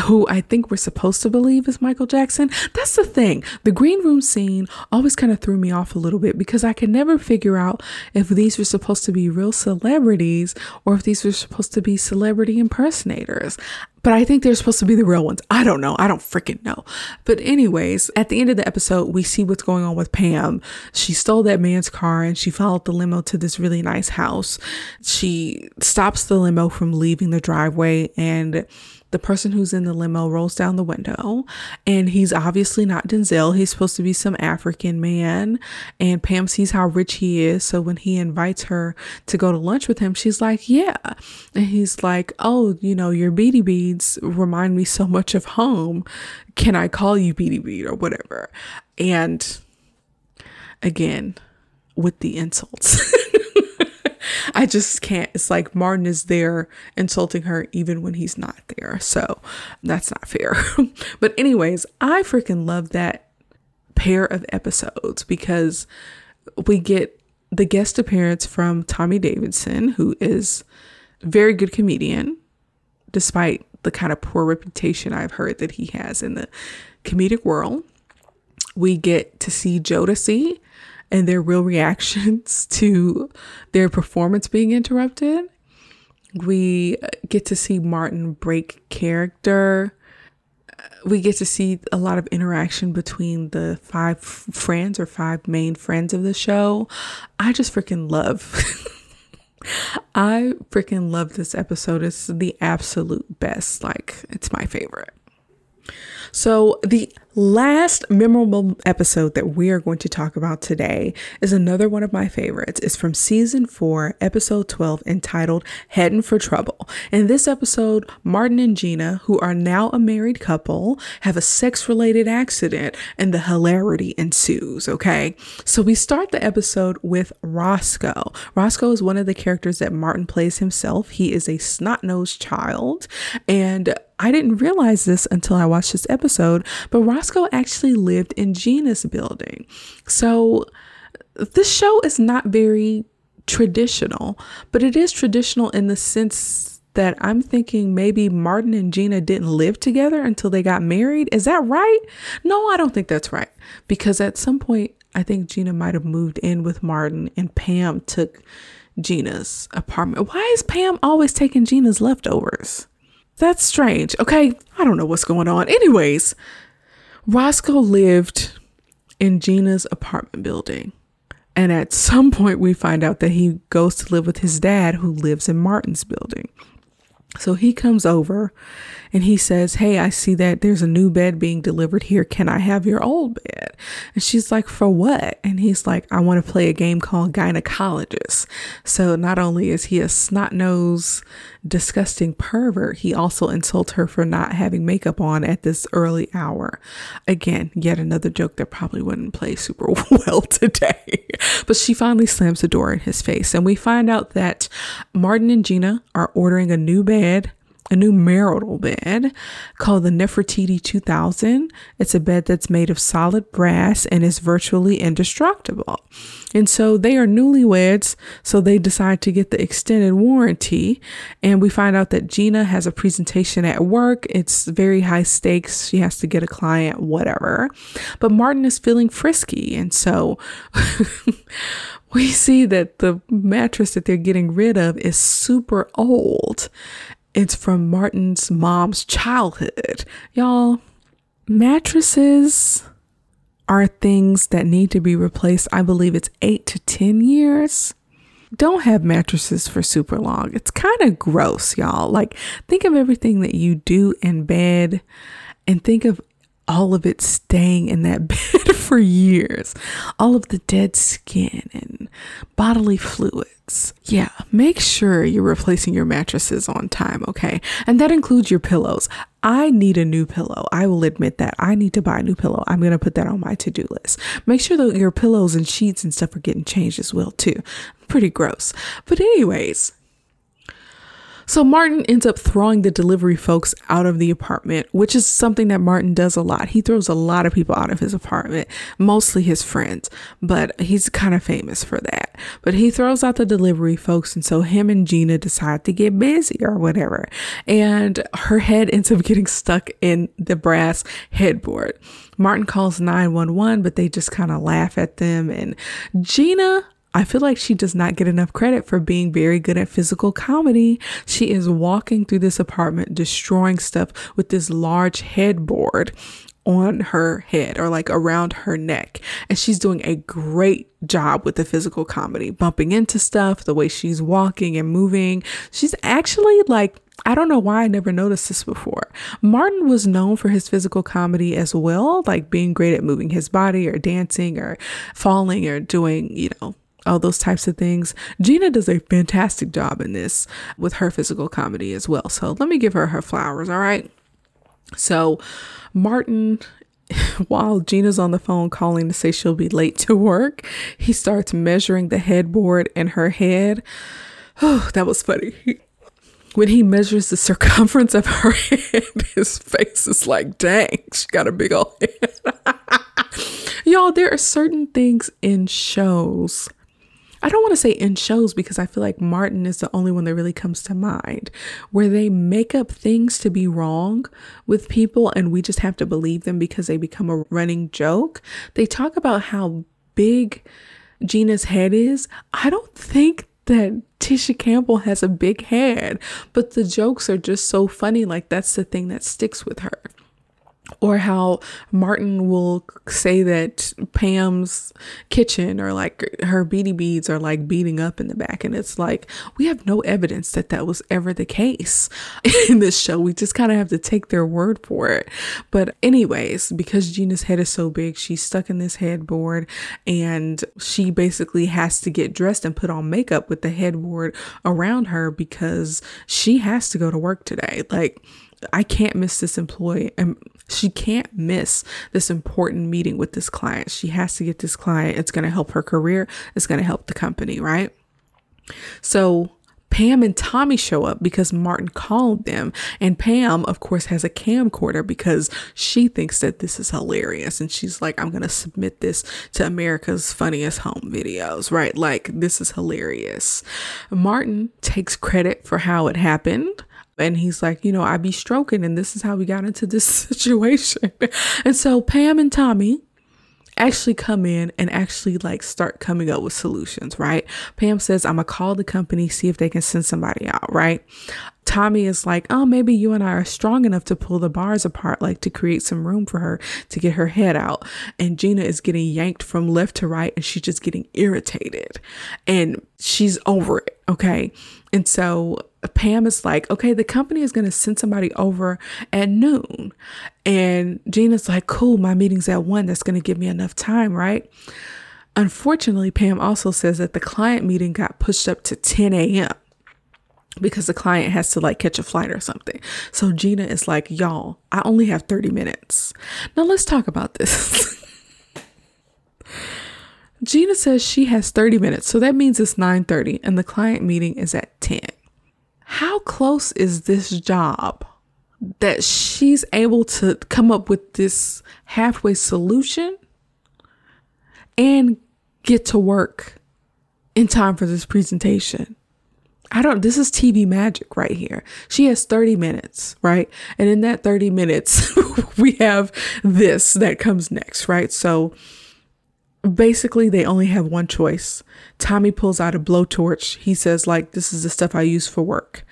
who I think we're supposed to believe is Michael Jackson. That's the thing. The green room scene always kind of threw me off a little bit because I could never figure out if these were supposed to be real celebrities or if these were supposed to be celebrity impersonators. but I think they're supposed to be the real ones. I don't know. I don't freaking know. But, anyways, at the end of the episode, we see what's going on with Pam. She stole that man's car and she followed the limo to this really nice house. She stops the limo from leaving the driveway and the person who's in the limo rolls down the window and he's obviously not Denzel. He's supposed to be some African man. And Pam sees how rich he is. So when he invites her to go to lunch with him, she's like, Yeah. And he's like, Oh, you know, your beady beads remind me so much of home. Can I call you beady bead or whatever? And again, with the insults. I just can't. It's like Martin is there insulting her even when he's not there. So that's not fair. but, anyways, I freaking love that pair of episodes because we get the guest appearance from Tommy Davidson, who is very good comedian, despite the kind of poor reputation I've heard that he has in the comedic world. We get to see Jodeci and their real reactions to their performance being interrupted. We uh, get to see Martin break character. Uh, we get to see a lot of interaction between the five friends or five main friends of the show. I just freaking love. I freaking love this episode. It's the absolute best. Like, it's my favorite. So, the last memorable episode that we are going to talk about today is another one of my favorites. It's from season 4, episode 12, entitled Heading for Trouble. In this episode, Martin and Gina, who are now a married couple, have a sex related accident and the hilarity ensues, okay? So, we start the episode with Roscoe. Roscoe is one of the characters that Martin plays himself. He is a snot nosed child and I didn't realize this until I watched this episode, but Roscoe actually lived in Gina's building. So this show is not very traditional, but it is traditional in the sense that I'm thinking maybe Martin and Gina didn't live together until they got married. Is that right? No, I don't think that's right. Because at some point, I think Gina might have moved in with Martin and Pam took Gina's apartment. Why is Pam always taking Gina's leftovers? That's strange. Okay, I don't know what's going on. Anyways, Roscoe lived in Gina's apartment building. And at some point, we find out that he goes to live with his dad, who lives in Martin's building. So he comes over and he says, Hey, I see that there's a new bed being delivered here. Can I have your old bed? And she's like, For what? And he's like, I want to play a game called Gynecologist. So not only is he a snot nose, disgusting pervert, he also insults her for not having makeup on at this early hour. Again, yet another joke that probably wouldn't play super well today. but she finally slams the door in his face. And we find out that Martin and Gina are ordering a new bed a new marital bed called the Nefertiti 2000. It's a bed that's made of solid brass and is virtually indestructible. And so they are newlyweds, so they decide to get the extended warranty. And we find out that Gina has a presentation at work. It's very high stakes. She has to get a client, whatever. But Martin is feeling frisky. And so we see that the mattress that they're getting rid of is super old. It's from Martin's mom's childhood. Y'all, mattresses are things that need to be replaced. I believe it's eight to 10 years. Don't have mattresses for super long. It's kind of gross, y'all. Like, think of everything that you do in bed and think of all of it staying in that bed for years. All of the dead skin and bodily fluids. Yeah, make sure you're replacing your mattresses on time, okay? And that includes your pillows. I need a new pillow. I will admit that. I need to buy a new pillow. I'm going to put that on my to do list. Make sure that your pillows and sheets and stuff are getting changed as well, too. Pretty gross. But, anyways, so Martin ends up throwing the delivery folks out of the apartment, which is something that Martin does a lot. He throws a lot of people out of his apartment, mostly his friends, but he's kind of famous for that. But he throws out the delivery folks, and so him and Gina decide to get busy or whatever. And her head ends up getting stuck in the brass headboard. Martin calls 911, but they just kind of laugh at them. And Gina I feel like she does not get enough credit for being very good at physical comedy. She is walking through this apartment, destroying stuff with this large headboard on her head or like around her neck. And she's doing a great job with the physical comedy, bumping into stuff, the way she's walking and moving. She's actually like, I don't know why I never noticed this before. Martin was known for his physical comedy as well, like being great at moving his body or dancing or falling or doing, you know, all those types of things. Gina does a fantastic job in this with her physical comedy as well. So let me give her her flowers, all right? So, Martin, while Gina's on the phone calling to say she'll be late to work, he starts measuring the headboard in her head. Oh, that was funny. When he measures the circumference of her head, his face is like, dang, she got a big old head. Y'all, there are certain things in shows I don't want to say in shows because I feel like Martin is the only one that really comes to mind where they make up things to be wrong with people and we just have to believe them because they become a running joke. They talk about how big Gina's head is. I don't think that Tisha Campbell has a big head, but the jokes are just so funny. Like that's the thing that sticks with her or how Martin will say that Pam's kitchen or like her beady beads are like beating up in the back. And it's like, we have no evidence that that was ever the case in this show. We just kind of have to take their word for it. But, anyways, because Gina's head is so big, she's stuck in this headboard and she basically has to get dressed and put on makeup with the headboard around her because she has to go to work today. Like, I can't miss this employee. And she can't miss this important meeting with this client. She has to get this client. It's going to help her career. It's going to help the company, right? So Pam and Tommy show up because Martin called them. And Pam, of course, has a camcorder because she thinks that this is hilarious. And she's like, I'm going to submit this to America's funniest home videos, right? Like, this is hilarious. Martin takes credit for how it happened. And he's like, you know, I be stroking, and this is how we got into this situation. and so Pam and Tommy actually come in and actually like start coming up with solutions, right? Pam says, I'm gonna call the company, see if they can send somebody out, right? Tommy is like, oh, maybe you and I are strong enough to pull the bars apart, like to create some room for her to get her head out. And Gina is getting yanked from left to right and she's just getting irritated and she's over it. Okay. And so Pam is like, okay, the company is going to send somebody over at noon. And Gina's like, cool, my meeting's at one. That's going to give me enough time, right? Unfortunately, Pam also says that the client meeting got pushed up to 10 a.m. because the client has to like catch a flight or something. So Gina is like, y'all, I only have 30 minutes. Now let's talk about this. Gina says she has 30 minutes, so that means it's 9:30 and the client meeting is at 10 how close is this job that she's able to come up with this halfway solution and get to work in time for this presentation? I don't, this is TV magic right here. She has 30 minutes, right? And in that 30 minutes, we have this that comes next, right? So, basically they only have one choice. Tommy pulls out a blowtorch. He says like this is the stuff I use for work.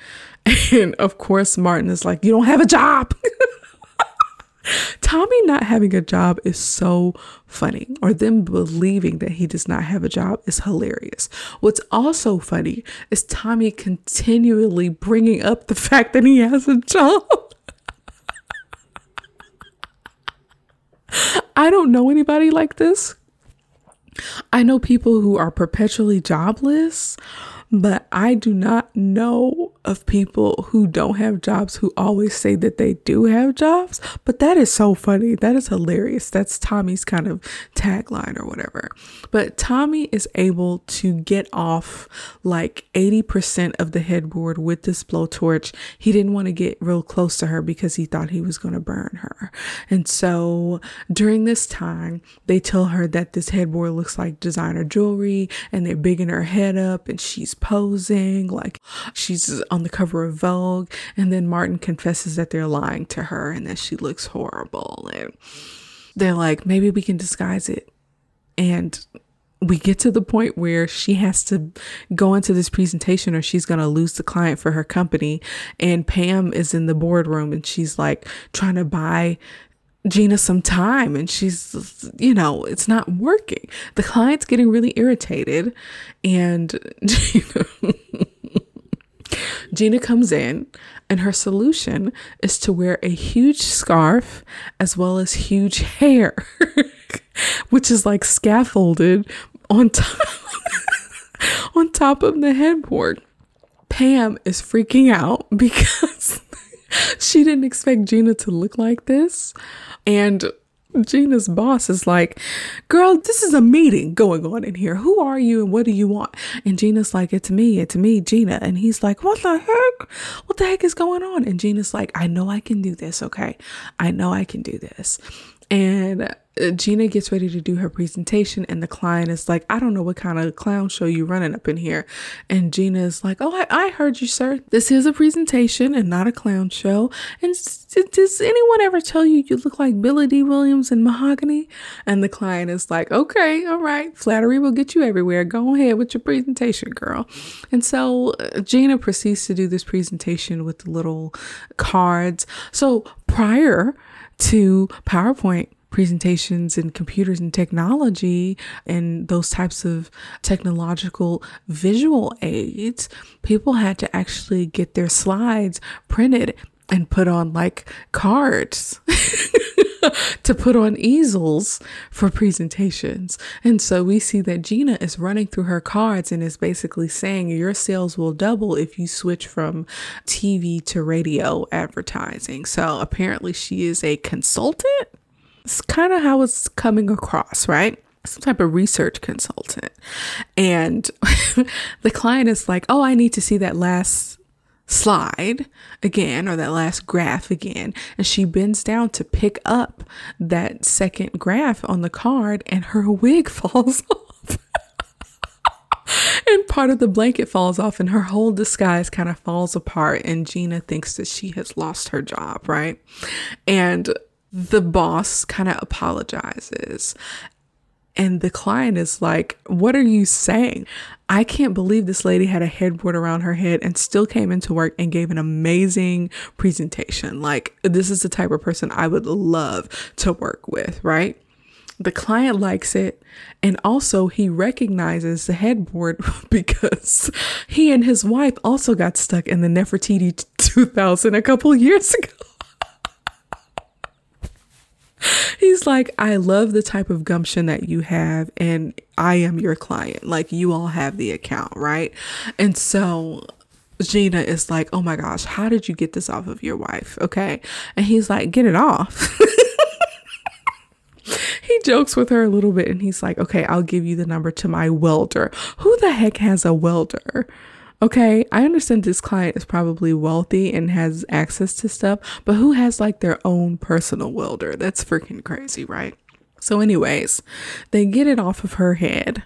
And of course Martin is like you don't have a job. Tommy not having a job is so funny, or them believing that he does not have a job is hilarious. What's also funny is Tommy continually bringing up the fact that he has a job. I don't know anybody like this I know people who are perpetually jobless, but I do not know of people who don't have jobs who always say that they do have jobs. But that is so funny. That is hilarious. That's Tommy's kind of tagline or whatever. But Tommy is able to get off like 80% of the headboard with this blowtorch. He didn't want to get real close to her because he thought he was going to burn her. And so during this time, they tell her that this headboard looks like designer jewelry and they're bigging her head up and she's posing like she's on the cover of Vogue. And then Martin confesses that they're lying to her and that she looks horrible. And they're like, maybe we can disguise it. And we get to the point where she has to go into this presentation or she's going to lose the client for her company. And Pam is in the boardroom and she's like trying to buy Gina some time and she's, you know, it's not working. The client's getting really irritated and Gina, Gina comes in and her solution is to wear a huge scarf as well as huge hair, which is like scaffolded on top on top of the headboard. Pam is freaking out because she didn't expect Gina to look like this. And Gina's boss is like, Girl, this is a meeting going on in here. Who are you and what do you want? And Gina's like, It's me, it's me, Gina. And he's like, What the heck? What the heck is going on? And Gina's like, I know I can do this, okay? I know I can do this. And uh, Gina gets ready to do her presentation, and the client is like, I don't know what kind of clown show you running up in here. And Gina is like, Oh, I, I heard you, sir. This is a presentation and not a clown show. And does anyone ever tell you you look like Billy Dee Williams in Mahogany? And the client is like, Okay, all right. Flattery will get you everywhere. Go ahead with your presentation, girl. And so uh, Gina proceeds to do this presentation with the little cards. So prior to PowerPoint presentations and computers and technology and those types of technological visual aids, people had to actually get their slides printed and put on like cards. to put on easels for presentations. And so we see that Gina is running through her cards and is basically saying your sales will double if you switch from TV to radio advertising. So apparently she is a consultant. It's kind of how it's coming across, right? some type of research consultant. And the client is like, Oh, I need to see that last slide again or that last graph again. And she bends down to pick up that second graph on the card and her wig falls off. And part of the blanket falls off and her whole disguise kind of falls apart. And Gina thinks that she has lost her job right? And the boss kind of apologizes and the client is like, What are you saying? I can't believe this lady had a headboard around her head and still came into work and gave an amazing presentation. Like, this is the type of person I would love to work with, right? The client likes it. And also, he recognizes the headboard because he and his wife also got stuck in the Nefertiti 2000 a couple years ago. He's like, I love the type of gumption that you have, and I am your client. Like, you all have the account, right? And so Gina is like, Oh my gosh, how did you get this off of your wife? Okay. And he's like, Get it off. he jokes with her a little bit and he's like, Okay, I'll give you the number to my welder. Who the heck has a welder? Okay, I understand this client is probably wealthy and has access to stuff, but who has like their own personal welder? That's freaking crazy, right? So, anyways, they get it off of her head,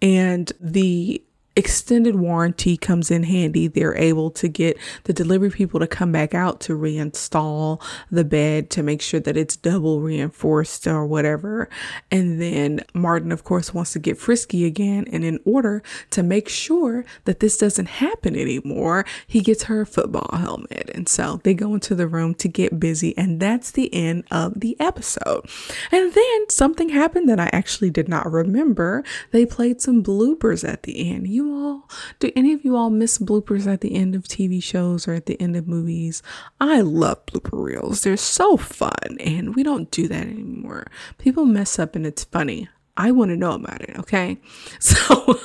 and the extended warranty comes in handy. They're able to get the delivery people to come back out to reinstall the bed to make sure that it's double reinforced or whatever. And then Martin, of course, wants to get frisky again. And in order to make sure that this doesn't happen anymore, he gets her a football helmet. And so they go into the room to get busy. And that's the end of the episode. And then something happened that I actually did not remember. They played some bloopers at the end. You all, do any of you all miss bloopers at the end of TV shows or at the end of movies? I love blooper reels. They're so fun and we don't do that anymore. People mess up and it's funny. I want to know about it, okay? So,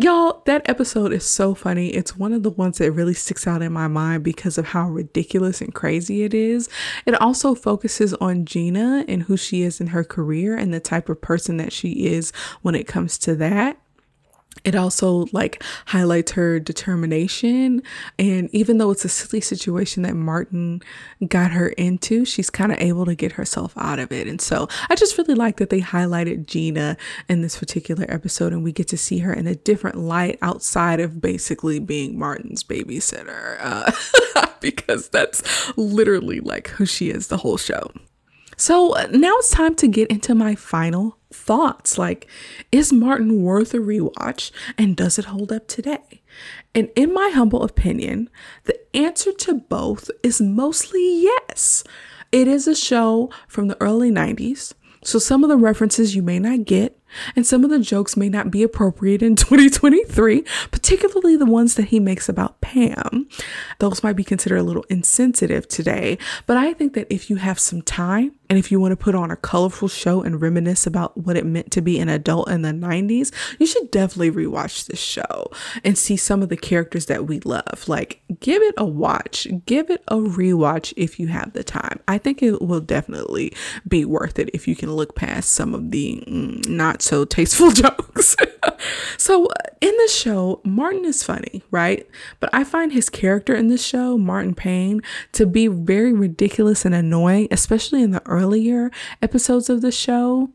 y'all, that episode is so funny. It's one of the ones that really sticks out in my mind because of how ridiculous and crazy it is. It also focuses on Gina and who she is in her career and the type of person that she is when it comes to that it also like highlights her determination. And even though it's a silly situation that martin got her into she's kind of able to get herself out of it. And so i just really like that they highlighted gina in this particular episode and we get to see her in a different light outside of basically being martin's babysitter uh, because that's literally like who she is the whole show So uh, now it's time to get into my final thoughts. Like, is Martin worth a rewatch and does it hold up today? And in my humble opinion, the answer to both is mostly yes. It is a show from the early 90s, so some of the references you may not get, and some of the jokes may not be appropriate in 2023, particularly the ones that he makes about Pam. Those might be considered a little insensitive today, but I think that if you have some time and if you want to put on a colorful show and reminisce about what it meant to be an adult in the 90s, you should definitely rewatch this show and see some of the characters that we love. Like, give it a watch, give it a rewatch if you have the time. I think it will definitely be worth it if you can look past some of the mm, not so tasteful jokes. so, in this show, Martin is funny, right? But I find his character in this show, Martin Payne, to be very ridiculous and annoying, especially in the earlier episodes of the show.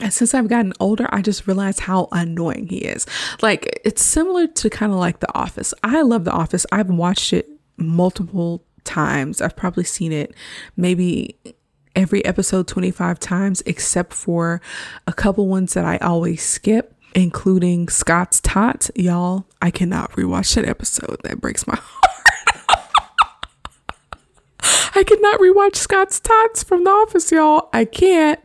And since I've gotten older, I just realized how annoying he is. Like, it's similar to kind of like The Office. I love The Office. I've watched it multiple times. I've probably seen it maybe every episode 25 times, except for a couple ones that I always skip, including Scott's Tot. Y'all, I cannot rewatch that episode. That breaks my heart. I cannot rewatch Scott's Tots from The Office, y'all. I can't.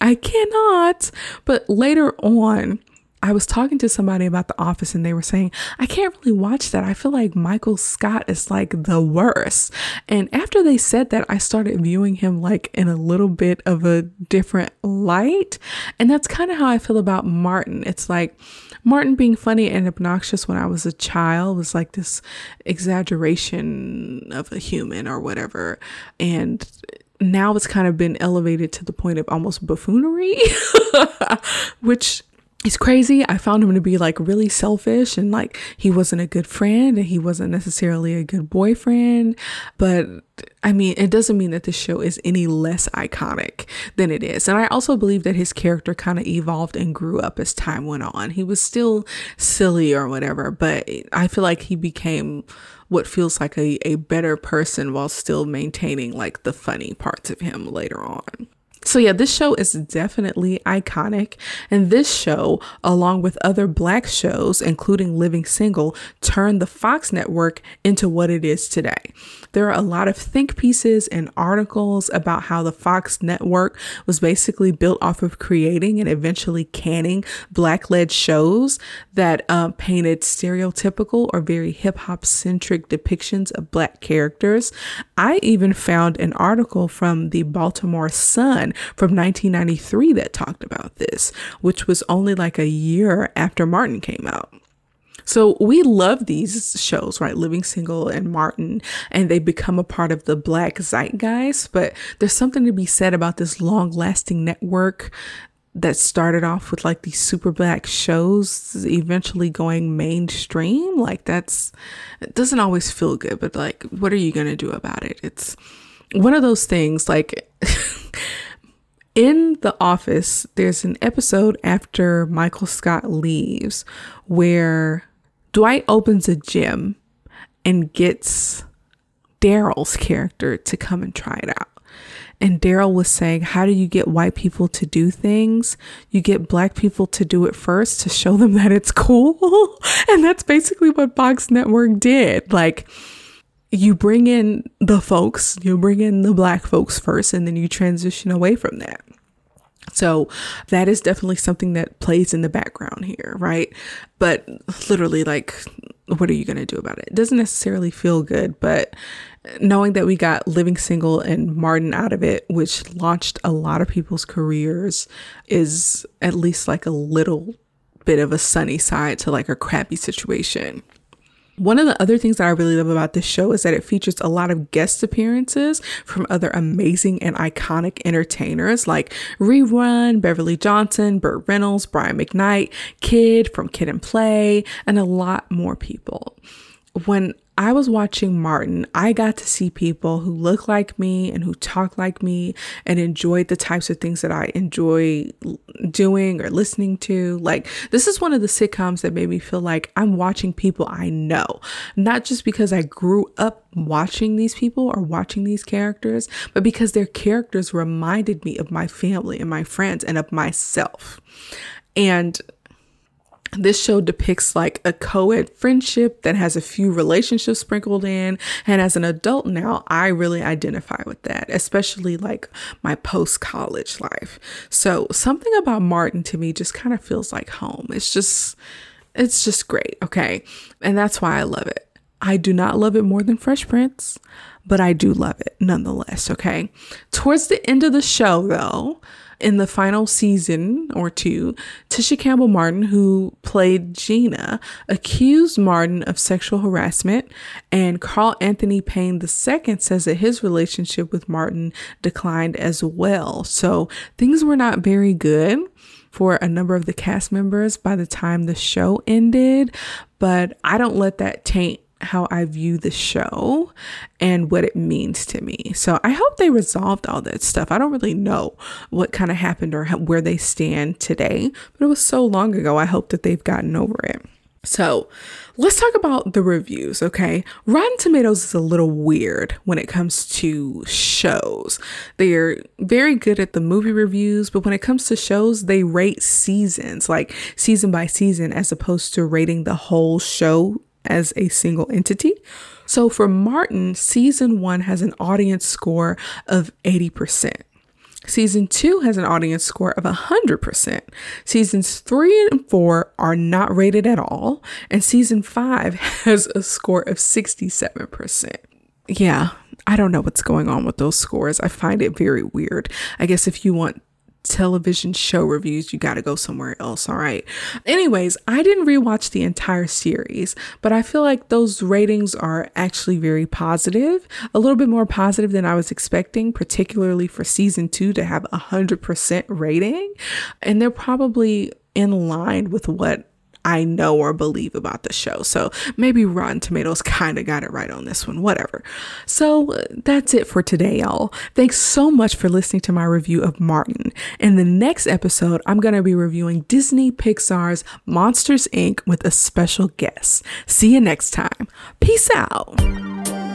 I cannot. But later on, I was talking to somebody about The Office and they were saying, I can't really watch that. I feel like Michael Scott is like the worst. And after they said that, I started viewing him like in a little bit of a different light. And that's kind of how I feel about Martin. It's like Martin being funny and obnoxious when I was a child was like this exaggeration of a human or whatever. And now it's kind of been elevated to the point of almost buffoonery, which it's crazy. I found him to be like really selfish and like he wasn't a good friend and he wasn't necessarily a good boyfriend. But I mean, it doesn't mean that the show is any less iconic than it is. And I also believe that his character kind of evolved and grew up as time went on. He was still silly or whatever, but I feel like he became what feels like a, a better person while still maintaining like the funny parts of him later on. So, yeah, this show is definitely iconic. And this show, along with other black shows, including Living Single, turned the Fox network into what it is today. There are a lot of think pieces and articles about how the Fox network was basically built off of creating and eventually canning black led shows that uh, painted stereotypical or very hip hop centric depictions of black characters. I even found an article from the Baltimore Sun from 1993 that talked about this, which was only like a year after Martin came out. So we love these shows, right? Living Single and Martin, and they become a part of the black zeitgeist. But there's something to be said about this long lasting network that started off with like these super black shows eventually going mainstream. Like that's, it doesn't always feel good, but like, what are you going to do about it? It's one of those things like, in The Office, there's an episode after Michael Scott leaves where Dwight opens a gym and gets Daryl's character to come and try it out. And Daryl was saying, How do you get white people to do things? You get black people to do it first to show them that it's cool. and that's basically what Fox Network did. Like, you bring in the folks, you bring in the black folks first, and then you transition away from that. So that is definitely something that plays in the background here, right? But literally, like, what are you going to do about it? It doesn't necessarily feel good, but knowing that we got Living Single and Martin out of it, which launched a lot of people's careers, is at least like a little bit of a sunny side to like a crappy situation. One of the other things that I really love about this show is that it features a lot of guest appearances from other amazing and iconic entertainers like Rerun, Beverly Johnson, Burt Reynolds, Brian McKnight, Kid from Kid and Play, and a lot more people. When I was watching Martin, I got to see people who look like me and who talk like me and enjoyed the types of things that I enjoy doing or listening to. Like, this is one of the sitcoms that made me feel like I'm watching people I know, not just because I grew up watching these people or watching these characters, but because their characters reminded me of my family and my friends and of myself. And this show depicts like a co-ed friendship that has a few relationships sprinkled in. And as an adult now i really identify with that especially like my post-college life. So something about martin to me just kind of feels like home. It's just it's just great okay? And that's why i love it. I do not love it more than fresh prince but i do love it nonetheless okay? Towards the end of the show though in the final season or two, Tisha Campbell Martin, who played Gina, accused Martin of sexual harassment, and Carl Anthony Payne II says that his relationship with Martin declined as well. So things were not very good for a number of the cast members by the time the show ended, but I don't let that taint how I view the show and what it means to me. So I hope they resolved all that stuff. I don't really know what kind of happened or where they stand today, but it was so long ago. I hope that they've gotten over it. So let's talk about the reviews, okay? Rotten Tomatoes is a little weird when it comes to shows. They're very good at the movie reviews, but when it comes to shows, they rate seasons, like season by season, as opposed to rating the whole show as a single entity. So for Martin, season one has an audience score of 80%. Season two has an audience score of 100%. Seasons three and four are not rated at all. And season five has a score of 67%. Yeah, I don't know what's going on with those scores. I find it very weird. I guess if you want television show reviews, you got to go somewhere else. All right. Anyways, I didn't rewatch the entire series, but I feel like those ratings are actually very positive, a little bit more positive than I was expecting, particularly for season two to have a hundred percent rating. And they're probably in line with what I know or believe about the show. So maybe Rotten Tomatoes kind of got it right on this one, whatever. So uh, that's it for today, y'all. Thanks so much for listening to my review of Martin. In the next episode, I'm going to be reviewing Disney Pixar's Monsters Inc. with a special guest. See you next time. Peace out.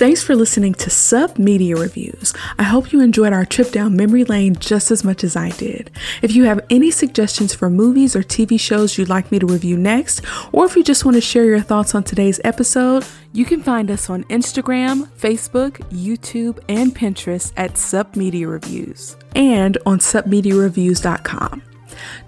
Thanks for listening to Sup Media Reviews. I hope you enjoyed our trip down memory lane just as much as I did. If you have any suggestions for movies or TV shows you'd like me to review next, or if you just want to share your thoughts on today's episode, you can find us on Instagram, Facebook, YouTube, and Pinterest at Sup Media Reviews and on supmediareviews.com.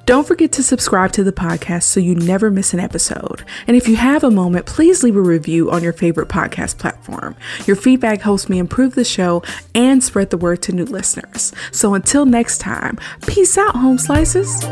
Don't forget to subscribe to the podcast so you never miss an episode. And if you have a moment, please leave a review on your favorite podcast platform. Your feedback helps me improve the show and spread the word to new listeners. So until next time, peace out, home slices.